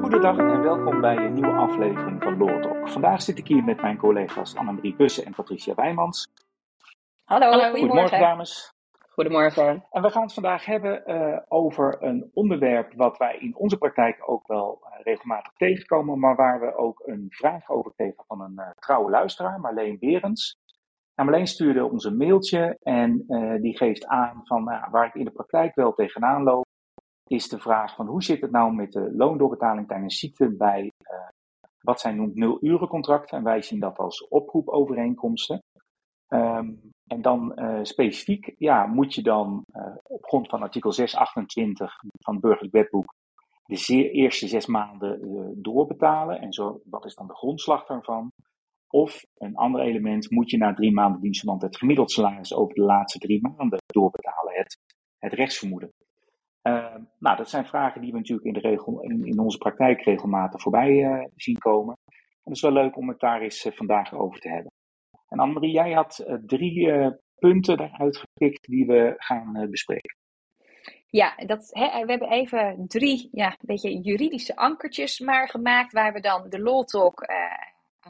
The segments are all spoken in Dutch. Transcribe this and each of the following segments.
Goedendag en welkom bij een nieuwe aflevering van Talk. Vandaag zit ik hier met mijn collega's Annemarie Bussen en Patricia Wijmans. Hallo, Goedemorgen dames. Goedemorgen. En we gaan het vandaag hebben uh, over een onderwerp wat wij in onze praktijk ook wel uh, regelmatig tegenkomen, maar waar we ook een vraag over kregen van een uh, trouwe luisteraar, Marleen Berends. Marleen stuurde ons een mailtje en die geeft aan van nou, waar ik in de praktijk wel tegenaan loop, is de vraag van hoe zit het nou met de loondoorbetaling tijdens ziekte bij wat zij noemt nul-urencontracten en wij zien dat als oproepovereenkomsten. Um, en dan uh, specifiek, ja, moet je dan op grond van artikel 628 van het burgerlijk wetboek de eerste zes maanden doorbetalen. En zo, wat is dan de grondslag daarvan? Of een ander element, moet je na drie maanden dienstverband het gemiddeld salaris over de laatste drie maanden doorbetalen, het, het rechtsvermoeden. Ehm, nou, dat zijn vragen die we natuurlijk in, de regel, in, in onze praktijk regelmatig voorbij zien komen. En het is wel leuk om het daar eens vandaag over te hebben. En Annemarie, jij had uh, drie punten daaruit gepikt die we gaan bespreken. Ja, dat, we hebben even drie ja, beetje juridische ankertjes maar gemaakt waar we dan de law talk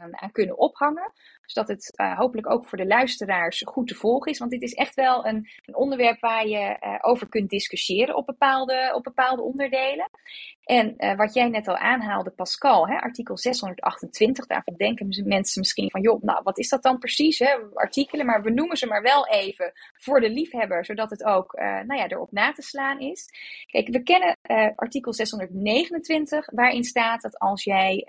aan, kunnen ophangen. Zodat het uh, hopelijk ook voor de luisteraars goed te volgen is. Want dit is echt wel een, een onderwerp waar je uh, over kunt discussiëren op bepaalde, op bepaalde onderdelen. En uh, wat jij net al aanhaalde, Pascal, hè, artikel 628, daarvan denken mensen misschien van, joh, nou, wat is dat dan precies? Hè? Artikelen, maar we noemen ze maar wel even voor de liefhebber, zodat het ook nou ja, erop na te slaan is. Kijk, we kennen artikel 629, waarin staat dat als jij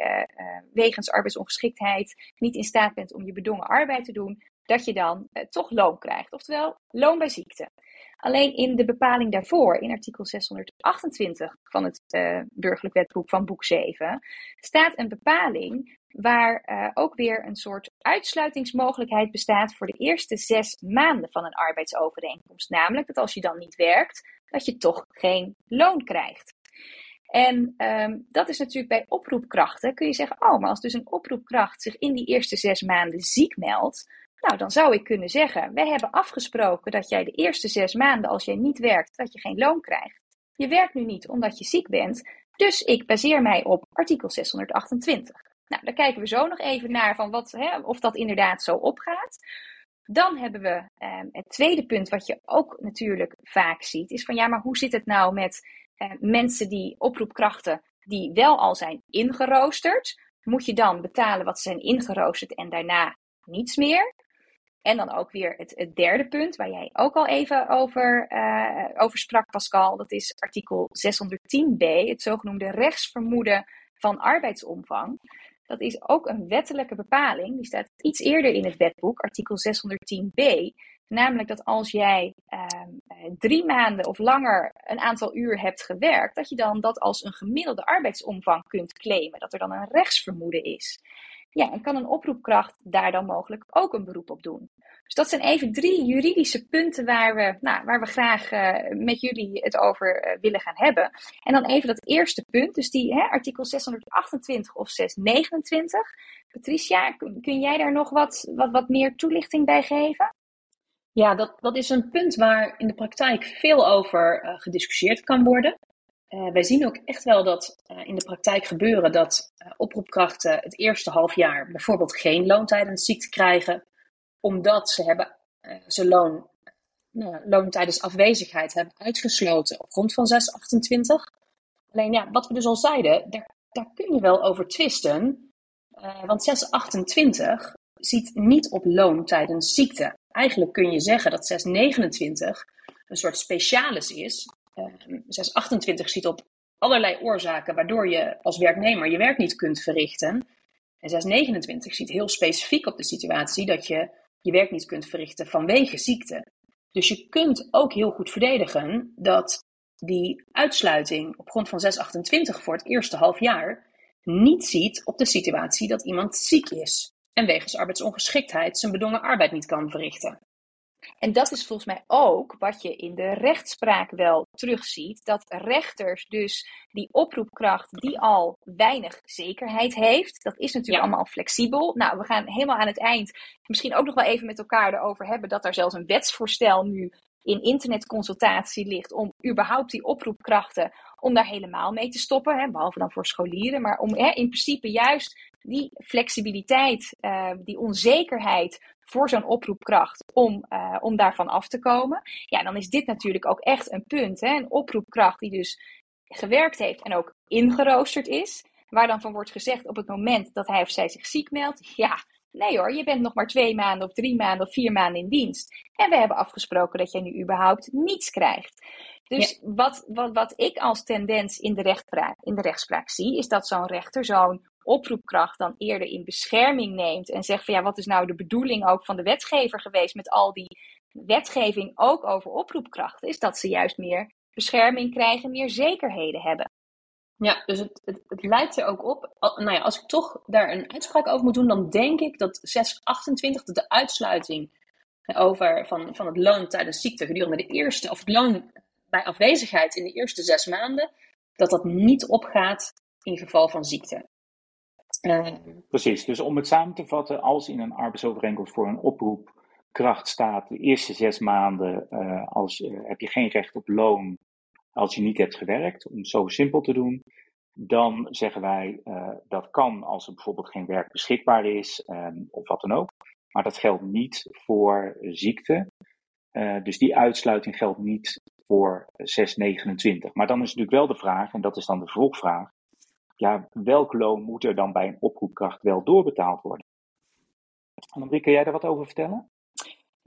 wegens arbeidsongeschiktheid niet in staat bent om je bedongen arbeid te doen, dat je dan eh, toch loon krijgt. Oftewel, loon bij ziekte. Alleen in de bepaling daarvoor, in artikel 628 van het uh, burgerlijk wetboek van boek 7, staat een bepaling waar uh, ook weer een soort uitsluitingsmogelijkheid bestaat voor de eerste zes maanden van een arbeidsovereenkomst. Namelijk dat als je dan niet werkt, dat je toch geen loon krijgt. En um, dat is natuurlijk bij oproepkrachten. Kun je zeggen, oh, maar als dus een oproepkracht zich in die eerste zes maanden ziek meldt, nou, dan zou ik kunnen zeggen, wij hebben afgesproken dat jij de eerste zes maanden, als jij niet werkt, dat je geen loon krijgt. Je werkt nu niet omdat je ziek bent, dus ik baseer mij op artikel 628. Nou, daar kijken we zo nog even naar van wat, hè, of dat inderdaad zo opgaat. Dan hebben we um, het tweede punt, wat je ook natuurlijk vaak ziet, is van ja, maar hoe zit het nou met mensen die oproepkrachten die wel al zijn ingeroosterd, moet je dan betalen wat ze zijn ingeroosterd en daarna niets meer. En dan ook weer het, het derde punt, waar jij ook al even over, uh, over sprak, Pascal. Dat is artikel 610b, het zogenoemde rechtsvermoeden van arbeidsomvang. Dat is ook een wettelijke bepaling. Die staat iets eerder in het wetboek, artikel 610b. Namelijk dat als jij ehm, eh, drie maanden of langer een aantal uur hebt gewerkt, dat je dan dat als een gemiddelde arbeidsomvang kunt claimen. Dat er dan een rechtsvermoeden is. Ja, en kan een oproepkracht daar dan mogelijk ook een beroep op doen. Dus dat zijn even drie juridische punten waar we, nou, waar we graag uh, met jullie het over uh, willen gaan hebben. En dan even dat eerste punt, dus die hè, artikel 628 of 629. Patricia, kun, kun jij daar nog wat, wat, wat meer toelichting bij geven? Ja, dat, dat is een punt waar in de praktijk veel over uh, gediscussieerd kan worden. Uh, wij zien ook echt wel dat uh, in de praktijk gebeuren dat oproepkrachten het eerste half jaar bijvoorbeeld geen loon tijdens ziekte krijgen, omdat ze, hebben, ze loon, nou, loon tijdens afwezigheid hebben uitgesloten op grond van 628. Alleen ja, wat we dus al zeiden, daar, daar kun je wel over twisten. want 628 ziet niet op loon tijdens ziekte eigenlijk kun je zeggen dat 629 een soort specialis is. Uh, ehm, 628 ziet op allerlei oorzaken waardoor je als werknemer je werk niet kunt verrichten. En 629 ziet heel specifiek op de situatie dat je je werk niet kunt verrichten vanwege ziekte. Dus je kunt ook heel goed verdedigen dat die uitsluiting op grond van 628 voor het eerste half jaar niet ziet op de situatie dat iemand ziek is en wegens arbeidsongeschiktheid zijn bedongen arbeid niet kan verrichten. En dat is volgens mij ook wat je in de rechtspraak wel terugziet. Dat rechters dus die oproepkracht die al weinig zekerheid heeft. Dat is natuurlijk allemaal flexibel. Nou, we gaan helemaal aan het eind misschien ook nog wel even met elkaar erover hebben. Dat er zelfs een wetsvoorstel nu in internetconsultatie ligt om überhaupt die oproepkrachten, om daar helemaal mee te stoppen. Hè, behalve dan voor scholieren, maar om hè, in principe juist die flexibiliteit, uh, die onzekerheid voor zo'n oproepkracht om, uh, om daarvan af te komen. Ja, dan is dit natuurlijk ook echt een punt. Hè? Een oproepkracht die dus gewerkt heeft en ook ingeroosterd is. Waar dan van wordt gezegd op het moment dat hij of zij zich ziek meldt. Ja, nee hoor, je bent nog maar twee maanden of drie maanden of vier maanden in dienst. En we hebben afgesproken dat jij nu überhaupt niets krijgt. Dus wat, wat, wat ik als tendens in de, rechtspraak, in de rechtspraak zie, is dat zo'n rechter zo'n oproepkracht dan eerder in bescherming neemt en zegt van ja, wat is nou de bedoeling ook van de wetgever geweest met al die wetgeving ook over oproepkrachten, is dat ze juist meer bescherming krijgen, meer zekerheden hebben. Ja, dus het, het, het lijkt er ook op. Nou ja, als ik toch daar een uitspraak over moet doen, dan denk ik dat 628, dat de uitsluiting over van, van het loon tijdens ziekte gedurende de eerste, of het loon bij afwezigheid in de eerste zes maanden, dat dat niet opgaat in geval van ziekte. Uh, Precies, dus om het samen te vatten, als in een arbeidsovereenkomst voor een oproepkracht staat, de eerste zes maanden uh, als, uh, heb je geen recht op loon als je niet hebt gewerkt, om het zo simpel te doen. Dan zeggen wij dat kan als er bijvoorbeeld geen werk beschikbaar is of wat dan ook. Maar dat geldt niet voor ziekte. dus die uitsluiting geldt niet voor 629. Maar dan is natuurlijk wel de vraag, en dat is dan de vervolgvraag, ja, welk loon moet er dan bij een oproepkracht wel doorbetaald worden? Annemarie, kun jij daar wat over vertellen?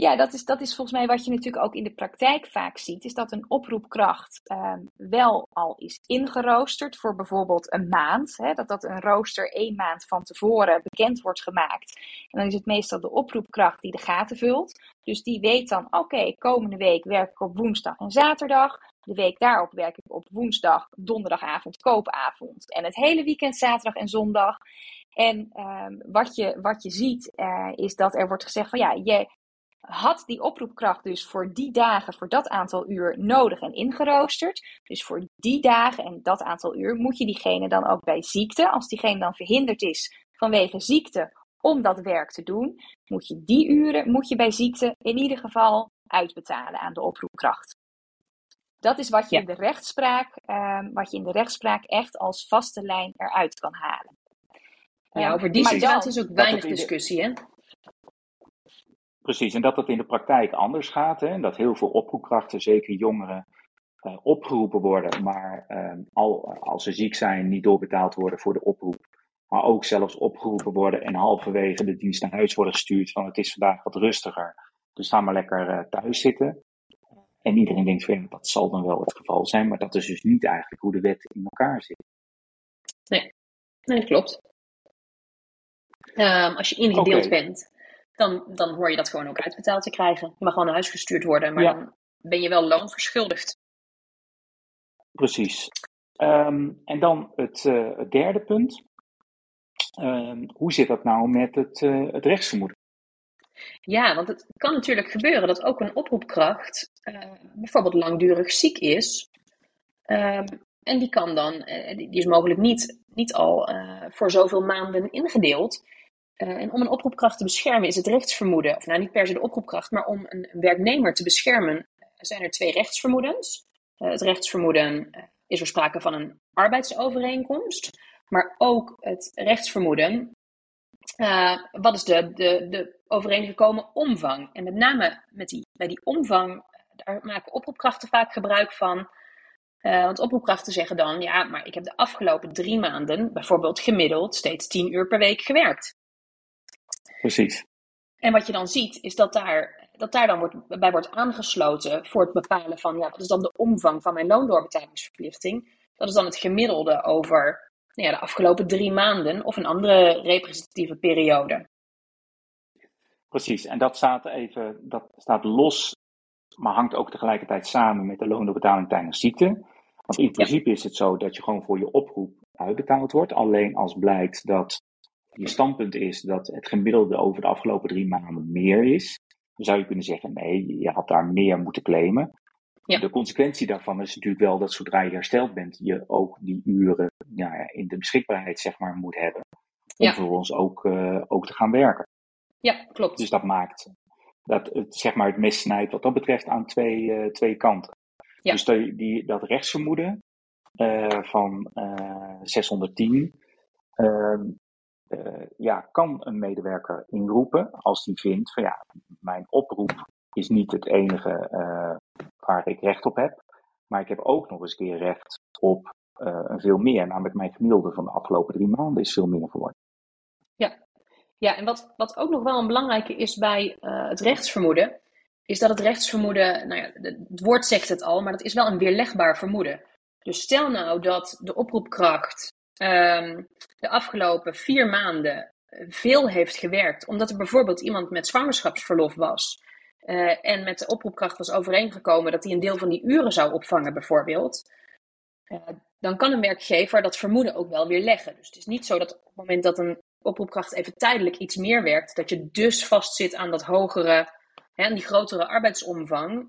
Ja, dat is, dat is volgens mij wat je natuurlijk ook in de praktijk vaak ziet, is dat een oproepkracht uh, wel al is ingeroosterd voor bijvoorbeeld een maand. Hè, dat dat een rooster één maand van tevoren bekend wordt gemaakt. En dan is het meestal de oproepkracht die de gaten vult. Dus die weet dan, oké, komende week werk ik op woensdag en zaterdag. De week daarop werk ik op woensdag, donderdagavond, koopavond. En het hele weekend, zaterdag en zondag. En um, wat, je, wat je ziet uh, is dat er wordt gezegd van ja, je had die oproepkracht dus voor die dagen, voor dat aantal uur nodig en ingeroosterd. Dus voor die dagen en dat aantal uur moet je diegene dan ook bij ziekte, als diegene dan verhinderd is vanwege ziekte om dat werk te doen, moet je die uren moet je bij ziekte in ieder geval uitbetalen aan de oproepkracht. Dat is wat je, in, de rechtspraak, um, wat je in de rechtspraak echt als vaste lijn eruit kan halen. Ja, over die situatie is ook weinig discussie, hè? Precies, en dat het in de praktijk anders gaat. Hè? En dat heel veel oproepkrachten, zeker jongeren, uh, opgeroepen worden, maar uh, al, als ze ziek zijn, niet doorbetaald worden voor de oproep. Maar ook zelfs opgeroepen worden en halverwege de dienst naar huis worden gestuurd van het is vandaag wat rustiger. Dus ga maar lekker uh, thuis zitten. En iedereen denkt van dat zal dan wel het geval zijn, maar dat is dus niet eigenlijk hoe de wet in elkaar zit. Nee, nee klopt. Um, als je ingedeeld okay. bent, dan, dan hoor je dat gewoon ook uitbetaald te krijgen. Je mag gewoon naar huis gestuurd worden, maar ja. dan ben je wel loon verschuldigd. Precies. Um, en dan het, uh, het derde punt. Um, hoe zit dat nou met het, uh, het rechtsvermoeden? Ja, want het kan natuurlijk gebeuren dat ook een oproepkracht uh, bijvoorbeeld langdurig ziek is. Uh, en die kan dan, die is mogelijk niet, niet al voor zoveel maanden ingedeeld. En om een oproepkracht te beschermen is het rechtsvermoeden, of nou niet per se de oproepkracht, maar om een werknemer te beschermen, zijn er twee rechtsvermoedens. het rechtsvermoeden is er sprake van een arbeidsovereenkomst, maar ook het rechtsvermoeden wat is de, de, de overeengekomen omvang? En met name met die, bij die omvang, daar maken oproepkrachten vaak gebruik van. Want oproepkrachten zeggen dan, ja, maar ik heb de afgelopen drie maanden bijvoorbeeld gemiddeld steeds tien uur per week gewerkt. Precies. En wat je dan ziet, is dat daar, dat daar dan wordt, bij wordt aangesloten voor het bepalen van, ja, wat is dan de omvang van mijn loondoorbetalingsverplichting? Dat is dan het gemiddelde over nou ja, de afgelopen drie maanden of een andere representatieve periode. Precies, en dat staat even, dat staat los, maar hangt ook tegelijkertijd samen met de loondoorbetaling tijdens ziekte. Want in principe ja. is het zo dat je gewoon voor je oproep uitbetaald wordt. Alleen als blijkt dat je standpunt is dat het gemiddelde over de afgelopen drie maanden meer is, dan zou je kunnen zeggen: nee, je had daar meer moeten claimen. Ja. De consequentie daarvan is natuurlijk wel dat zodra je hersteld bent, je ook die uren ja, in de beschikbaarheid zeg maar, moet hebben. Om ja. vervolgens ook, uh, ook te gaan werken. Ja, klopt. Dus dat maakt, dat het, zeg maar, het mes snijdt wat dat betreft aan twee, twee kanten. Dus die, die, dat rechtsvermoeden van 610 ehm, ja, kan een medewerker inroepen als die vindt van ja, mijn oproep is niet het enige waar ik recht op heb. Maar ik heb ook nog eens keer recht op uh, veel meer. Namelijk mijn gemiddelde van de afgelopen drie maanden is veel meer geworden. Ja, ja en wat, wat ook nog wel een belangrijke is bij het rechtsvermoeden, is dat het rechtsvermoeden, nou ja, het woord zegt het al, maar dat is wel een weerlegbaar vermoeden. Dus stel nou dat de oproepkracht um, de afgelopen vier maanden veel heeft gewerkt, omdat er bijvoorbeeld iemand met zwangerschapsverlof was. Uh, en met de oproepkracht was overeengekomen dat hij een deel van die uren zou opvangen, bijvoorbeeld. Uh, dan kan een werkgever dat vermoeden ook wel weer leggen. Dus het is niet zo dat op het moment dat een oproepkracht even tijdelijk iets meer werkt, dat je dus vastzit aan dat hogere, hè, die grotere arbeidsomvang.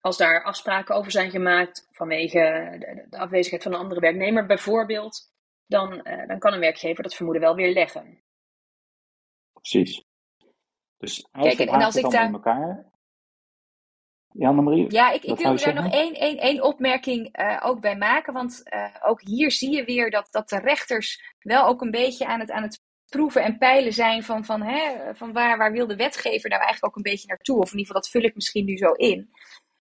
Als daar afspraken over zijn gemaakt vanwege de, de afwezigheid van een andere werknemer bijvoorbeeld, dan, uh, dan kan een werkgever dat vermoeden wel weer leggen. Precies. Dus Kijk, en, als ik daar. Elkaar. Ja, Marie. Ja, ik, ik wil daar nog één, één, één opmerking uh, ook bij maken. Want uh, ook hier zie je weer dat, dat de rechters wel ook een beetje aan het, aan het proeven en peilen zijn van, van, hè, van waar, waar wil de wetgever nou eigenlijk ook een beetje naartoe. Of in ieder geval, dat vul ik misschien nu zo in.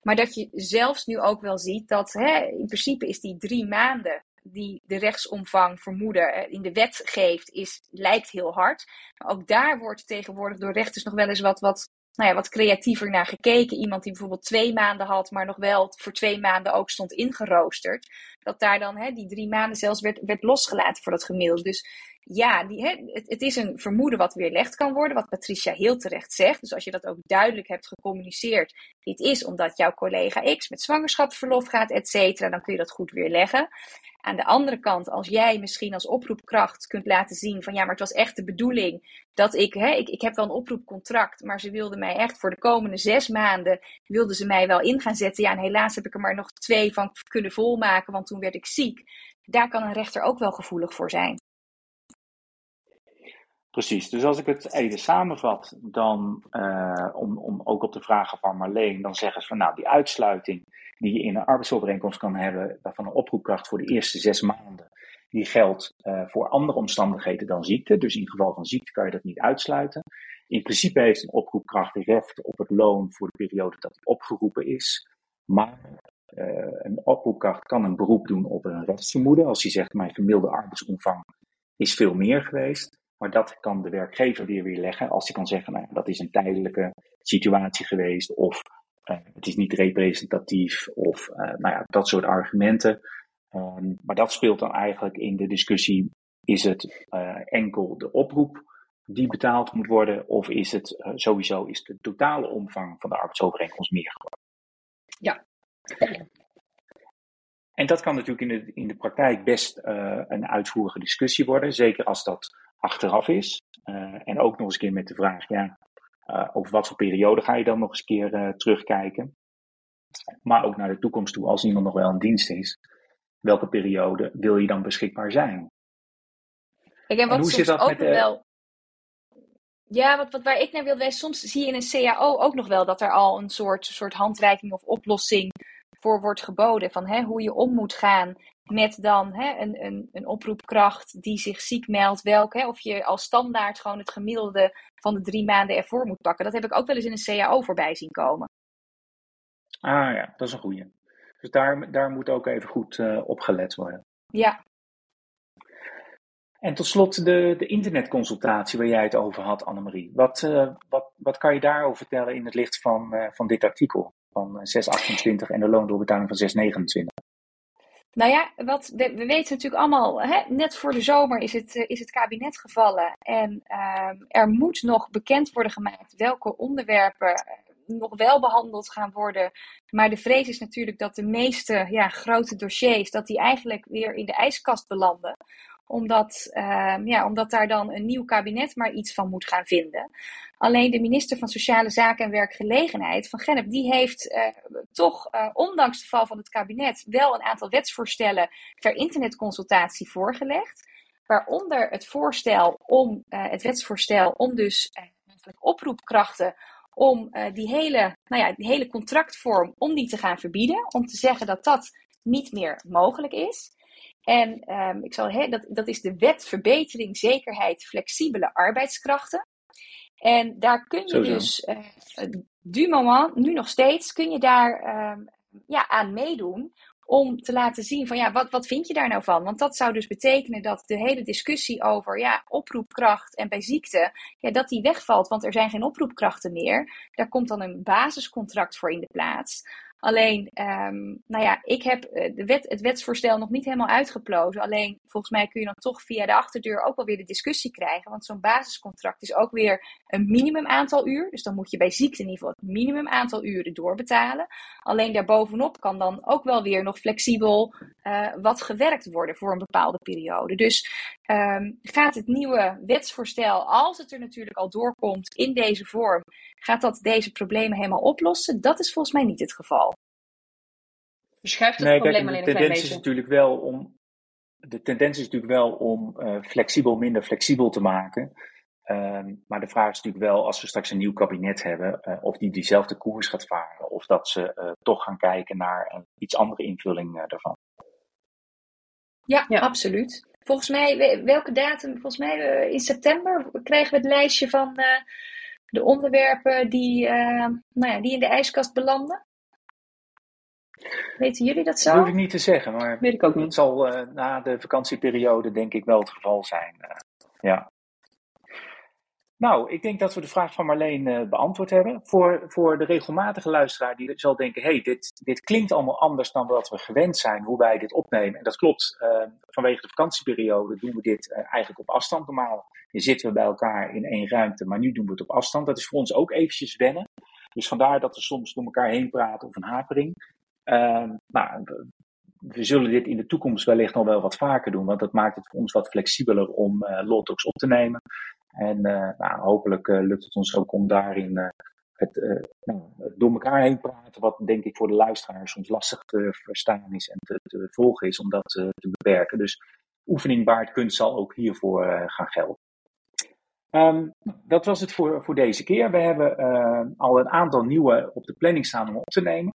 Maar dat je zelfs nu ook wel ziet dat hè, in principe is die drie maanden die de rechtsomvang vermoeden eh, in de wet geeft, is, lijkt heel hard. Maar ook daar wordt tegenwoordig door rechters nog wel eens wat, wat nou ja, wat creatiever naar gekeken. Iemand die bijvoorbeeld twee maanden had, maar nog wel voor twee maanden ook stond ingeroosterd. Dat daar dan hè, die drie maanden zelfs werd, werd losgelaten voor dat gemiddelde. Dus ja, die, hè, het, het, is een vermoeden wat weerlegd kan worden, wat Patricia heel terecht zegt. Dus als je dat ook duidelijk hebt gecommuniceerd, dit is omdat jouw collega X met zwangerschapsverlof gaat, et cetera, dan kun je dat goed weerleggen. Aan de andere kant, als jij misschien als oproepkracht kunt laten zien van ja, maar het was echt de bedoeling dat ik, hè, ik, ik heb wel een oproepcontract, maar ze wilden mij echt voor de komende zes maanden, wilden ze mij wel in gaan zetten. Ja, en helaas heb ik er maar nog twee van kunnen volmaken, want toen werd ik ziek. Daar kan een rechter ook wel gevoelig voor zijn. Precies, dus als ik het even samenvat, dan uh, om, om ook op de vragen van Marleen, dan zeggen ze van nou, die uitsluiting die je in een arbeidsovereenkomst kan hebben van een oproepkracht voor de eerste zes maanden, die geldt uh, voor andere omstandigheden dan ziekte. Dus in geval van ziekte kan je dat niet uitsluiten. In principe heeft een oproepkracht recht op het loon voor de periode dat hij opgeroepen is. Maar uh, een oproepkracht kan een beroep doen op een rechtsvermoeden. Als hij zegt, mijn gemiddelde arbeidsomvang is veel meer geweest. Maar dat kan de werkgever weer weer leggen als hij kan zeggen, nou, dat is een tijdelijke situatie geweest of uh, het is niet representatief of uh, nou ja, dat soort argumenten. Um, maar dat speelt dan eigenlijk in de discussie, is het uh, enkel de oproep die betaald moet worden of is het sowieso is de totale omvang van de arbeidsovereenkomst meer geworden? Ja. En dat kan natuurlijk in de, in de praktijk best een uitvoerige discussie worden, zeker als dat achteraf is. Uh, en ook nog eens een keer met de vraag, ja, uh, over wat voor periode ga je dan nog eens een keer uh, terugkijken? Maar ook naar de toekomst toe, als iemand nog wel in dienst is, welke periode wil je dan beschikbaar zijn? Kijk, en, wat hoe zit dat ook met wel. Ja, wat, wat waar ik naar wil wijzen, soms zie je in een CAO ook nog wel dat er al een soort, soort handreiking of oplossing voor wordt geboden. Van hè, hoe je om moet gaan met dan hè, een, een, een oproepkracht die zich ziek meldt. Welke, hè, of je als standaard gewoon het gemiddelde van de drie maanden ervoor moet pakken. Dat heb ik ook wel eens in een CAO voorbij zien komen. Ah ja, dat is een goede. Dus daar, daar moet ook even goed uh, op gelet worden. Ja. En tot slot de, de internetconsultatie waar jij het over had, Annemarie. Wat, uh, wat, wat kan je daarover vertellen in het licht van, uh, van dit artikel van 628 en de loondoorbetaling van 629? Nou ja, wat, we, we weten natuurlijk allemaal, hè, net voor de zomer is het, eh, is het kabinet gevallen. En uh, er moet nog bekend worden gemaakt welke onderwerpen eh, nog wel behandeld gaan worden. Maar de vrees is natuurlijk dat de meeste ja, grote dossiers, dat die eigenlijk weer in de ijskast belanden omdat, uh, ja, omdat daar dan een nieuw kabinet maar iets van moet gaan vinden. Alleen de minister van Sociale Zaken en Werkgelegenheid van Gennep, die heeft uh, toch, uh, ondanks de val van het kabinet, wel een aantal wetsvoorstellen ter internetconsultatie voorgelegd. Waaronder het voorstel om, uh, het wetsvoorstel om dus oproepkrachten om die, hele, nou ja, die hele contractvorm, om die te gaan verbieden. Om te zeggen dat dat niet meer mogelijk is. En um, ik zal, he, dat, dat is de wet verbetering zekerheid flexibele arbeidskrachten. En daar kun je dus, uh, du moment, nu nog steeds, kun je daar uh, ja, aan meedoen om te laten zien van ja, wat, wat vind je daar nou van? Want dat zou dus betekenen dat de hele discussie over ja, oproepkracht en bij ziekte, ja, dat die wegvalt, want er zijn geen oproepkrachten meer. Daar komt dan een basiscontract voor in de plaats. Alleen, um, nou ja, ik heb eh, de wet, het wetsvoorstel nog niet helemaal uitgeplozen. Alleen, volgens mij kun je dan toch via de achterdeur ook wel weer de discussie krijgen. Want zo'n basiscontract is ook weer een minimum aantal uur. Dus dan moet je bij ziekte in ieder geval het minimum aantal uren doorbetalen. Alleen daarbovenop kan dan ook wel weer nog flexibel uh, wat gewerkt worden voor een bepaalde periode. Dus um, gaat het nieuwe wetsvoorstel, als het er natuurlijk al doorkomt in deze vorm, gaat dat deze problemen helemaal oplossen? Dat is volgens mij niet het geval verschuift het probleem kijk, alleen een klein beetje. Is natuurlijk wel om, de tendens is natuurlijk wel om uh, flexibel minder flexibel te maken. Uh, maar de vraag is natuurlijk wel, als we straks een nieuw kabinet hebben, uh, of die diezelfde koers gaat varen. Of dat ze uh, toch gaan kijken naar een iets andere invulling daarvan. Ja, ja, absoluut. Volgens mij, welke datum? Volgens mij in september krijgen we het lijstje van de onderwerpen die, nou ja, die in de ijskast belanden. Weten jullie dat zo? Dat hoef ik niet te zeggen, maar Weet ik ook niet. het zal uh, na de vakantieperiode denk ik wel het geval zijn. Uh, ja. Nou, ik denk dat we de vraag van Marleen uh, beantwoord hebben. Voor, voor de regelmatige luisteraar die zal denken, hey, dit, dit klinkt allemaal anders dan wat we gewend zijn, hoe wij dit opnemen. En dat klopt, vanwege de vakantieperiode doen we dit eigenlijk op afstand normaal. Zitten we bij elkaar in één ruimte, maar nu doen we het op afstand. Dat is voor ons ook eventjes wennen. Dus vandaar dat we soms door elkaar heen praten of een hapering. Uh, nou, we zullen dit in de toekomst wellicht nog wel wat vaker doen, want dat maakt het voor ons wat flexibeler om uh, Lotox op te nemen. En uh, nou, hopelijk uh, lukt het ons ook om daarin het nou, door elkaar heen praten, wat denk ik voor de luisteraar soms lastig te verstaan is en te, volgen is om dat te beperken. Dus oefening baart kunst zal ook hiervoor gaan gelden. Um, dat was het voor, voor deze keer. We hebben al een aantal nieuwe op de planning staan om op te nemen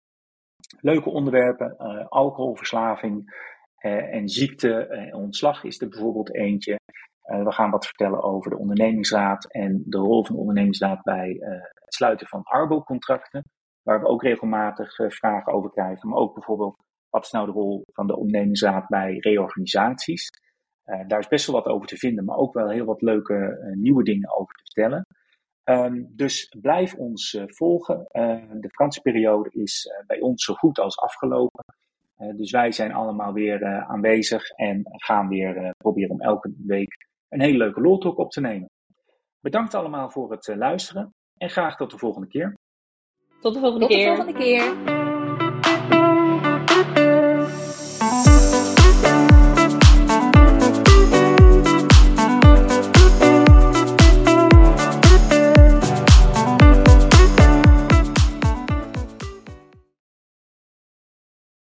leuke onderwerpen. Uh, alcoholverslaving uh, en ziekte en ontslag is er bijvoorbeeld eentje. We gaan wat vertellen over de ondernemingsraad en de rol van de ondernemingsraad bij het sluiten van arbo-contracten. Waar we ook regelmatig vragen over krijgen. Maar ook bijvoorbeeld, wat is nou de rol van de ondernemingsraad bij reorganisaties? daar is best wel wat over te vinden, maar ook wel heel wat leuke nieuwe dingen over te vertellen. Um, dus blijf ons uh, volgen. Uh, de vakantieperiode is uh, bij ons zo goed als afgelopen. dus wij zijn allemaal weer aanwezig en gaan weer proberen om elke week een hele leuke loltalk op te nemen. Bedankt allemaal voor het luisteren en graag tot de volgende keer. Tot de volgende tot keer. De volgende keer.